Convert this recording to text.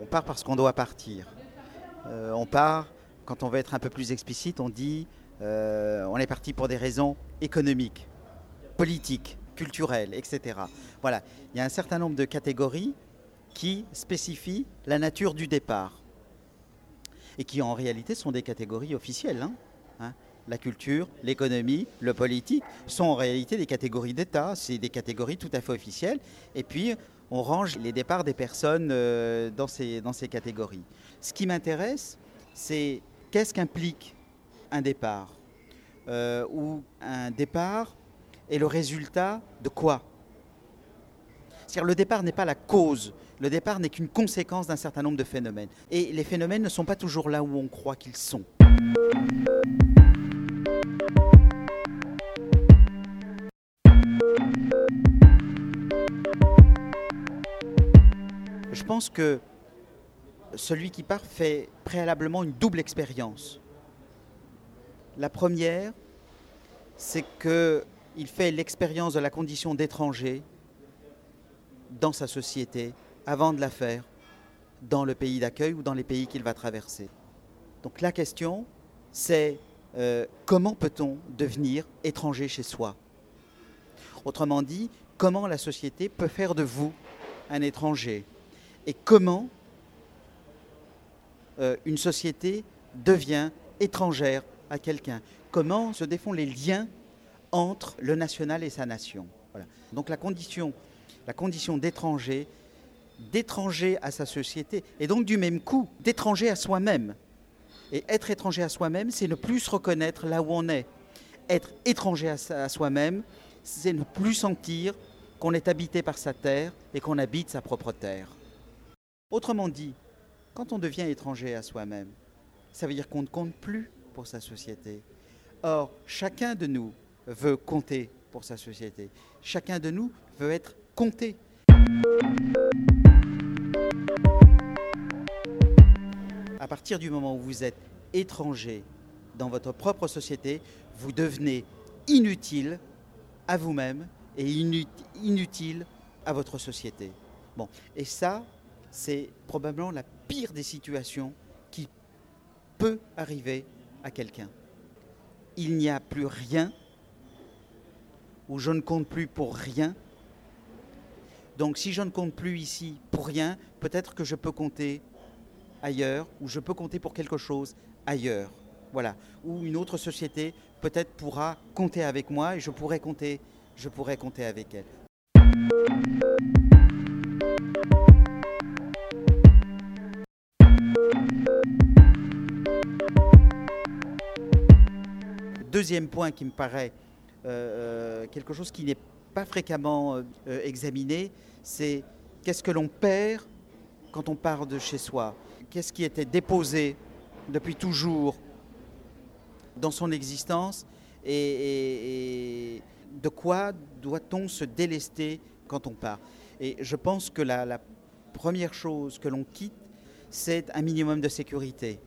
On part parce qu'on doit partir. Euh, on part, quand on veut être un peu plus explicite, on dit euh, on est parti pour des raisons économiques, politiques, culturelles, etc. Voilà, il y a un certain nombre de catégories qui spécifient la nature du départ et qui en réalité sont des catégories officielles. Hein. Hein. la culture, l'économie, le politique sont en réalité des catégories d'État, c'est des catégories tout à fait officielles. Et puis, on range les départs des personnes euh, dans, ces, catégories. Ce qui m'intéresse, c'est qu'est-ce qu'implique un départ euh, Ou un départ est le résultat de quoi? C'est-à-dire le départ n'est pas la cause, le départ n'est qu'une conséquence d'un certain nombre de phénomènes. Et les phénomènes ne sont pas toujours là où on croit qu'ils sont. Je pense que celui qui part fait préalablement une double expérience. La première, c'est qu'il fait l'expérience de la condition d'étranger dans sa société avant de la faire dans le pays d'accueil ou dans les pays qu'il va traverser. Donc la question, c'est euh, comment peut-on devenir étranger chez soi? Autrement dit, comment la société peut faire de vous un étranger? Et comment euh, une société devient étrangère à quelqu'un. Comment se défont les liens entre le national et sa nation. Donc la condition, la condition d'étranger, d'étranger à sa société, et donc du même coup d'étranger à soi-même. Et être étranger à soi-même, c'est ne plus se reconnaître là où on est. Être étranger à soi-même, c'est ne plus sentir qu'on est habité par sa terre et qu'on habite sa propre terre. Autrement dit, quand on devient étranger à soi-même, ça veut dire qu'on ne compte plus pour sa société. Or, chacun de nous veut compter pour sa société. Chacun de nous veut être compté. À partir du moment où vous êtes étranger dans votre propre société, vous devenez inutile à vous-même et inutile à votre société. Bon, et ça, c'est probablement la pire des situations qui peut arriver à quelqu'un. Il n'y a plus rien, ou je ne compte plus pour rien. Donc si je ne compte plus ici pour rien, peut-être que je peux compter ailleurs, ou je peux compter pour quelque chose ailleurs. Voilà. Ou une autre société peut-être pourra compter avec moi et je pourrai compter, je pourrai compter avec elle. Deuxième point qui me paraît euh, euh, quelque chose qui n'est pas fréquemment euh, examiné, c'est qu'est-ce que l'on perd quand on part de chez soi? Qu'est-ce qui était déposé depuis toujours dans son existence? Et, de quoi doit-on se délester quand on part? Et je pense que la première chose que l'on quitte, c'est un minimum de sécurité.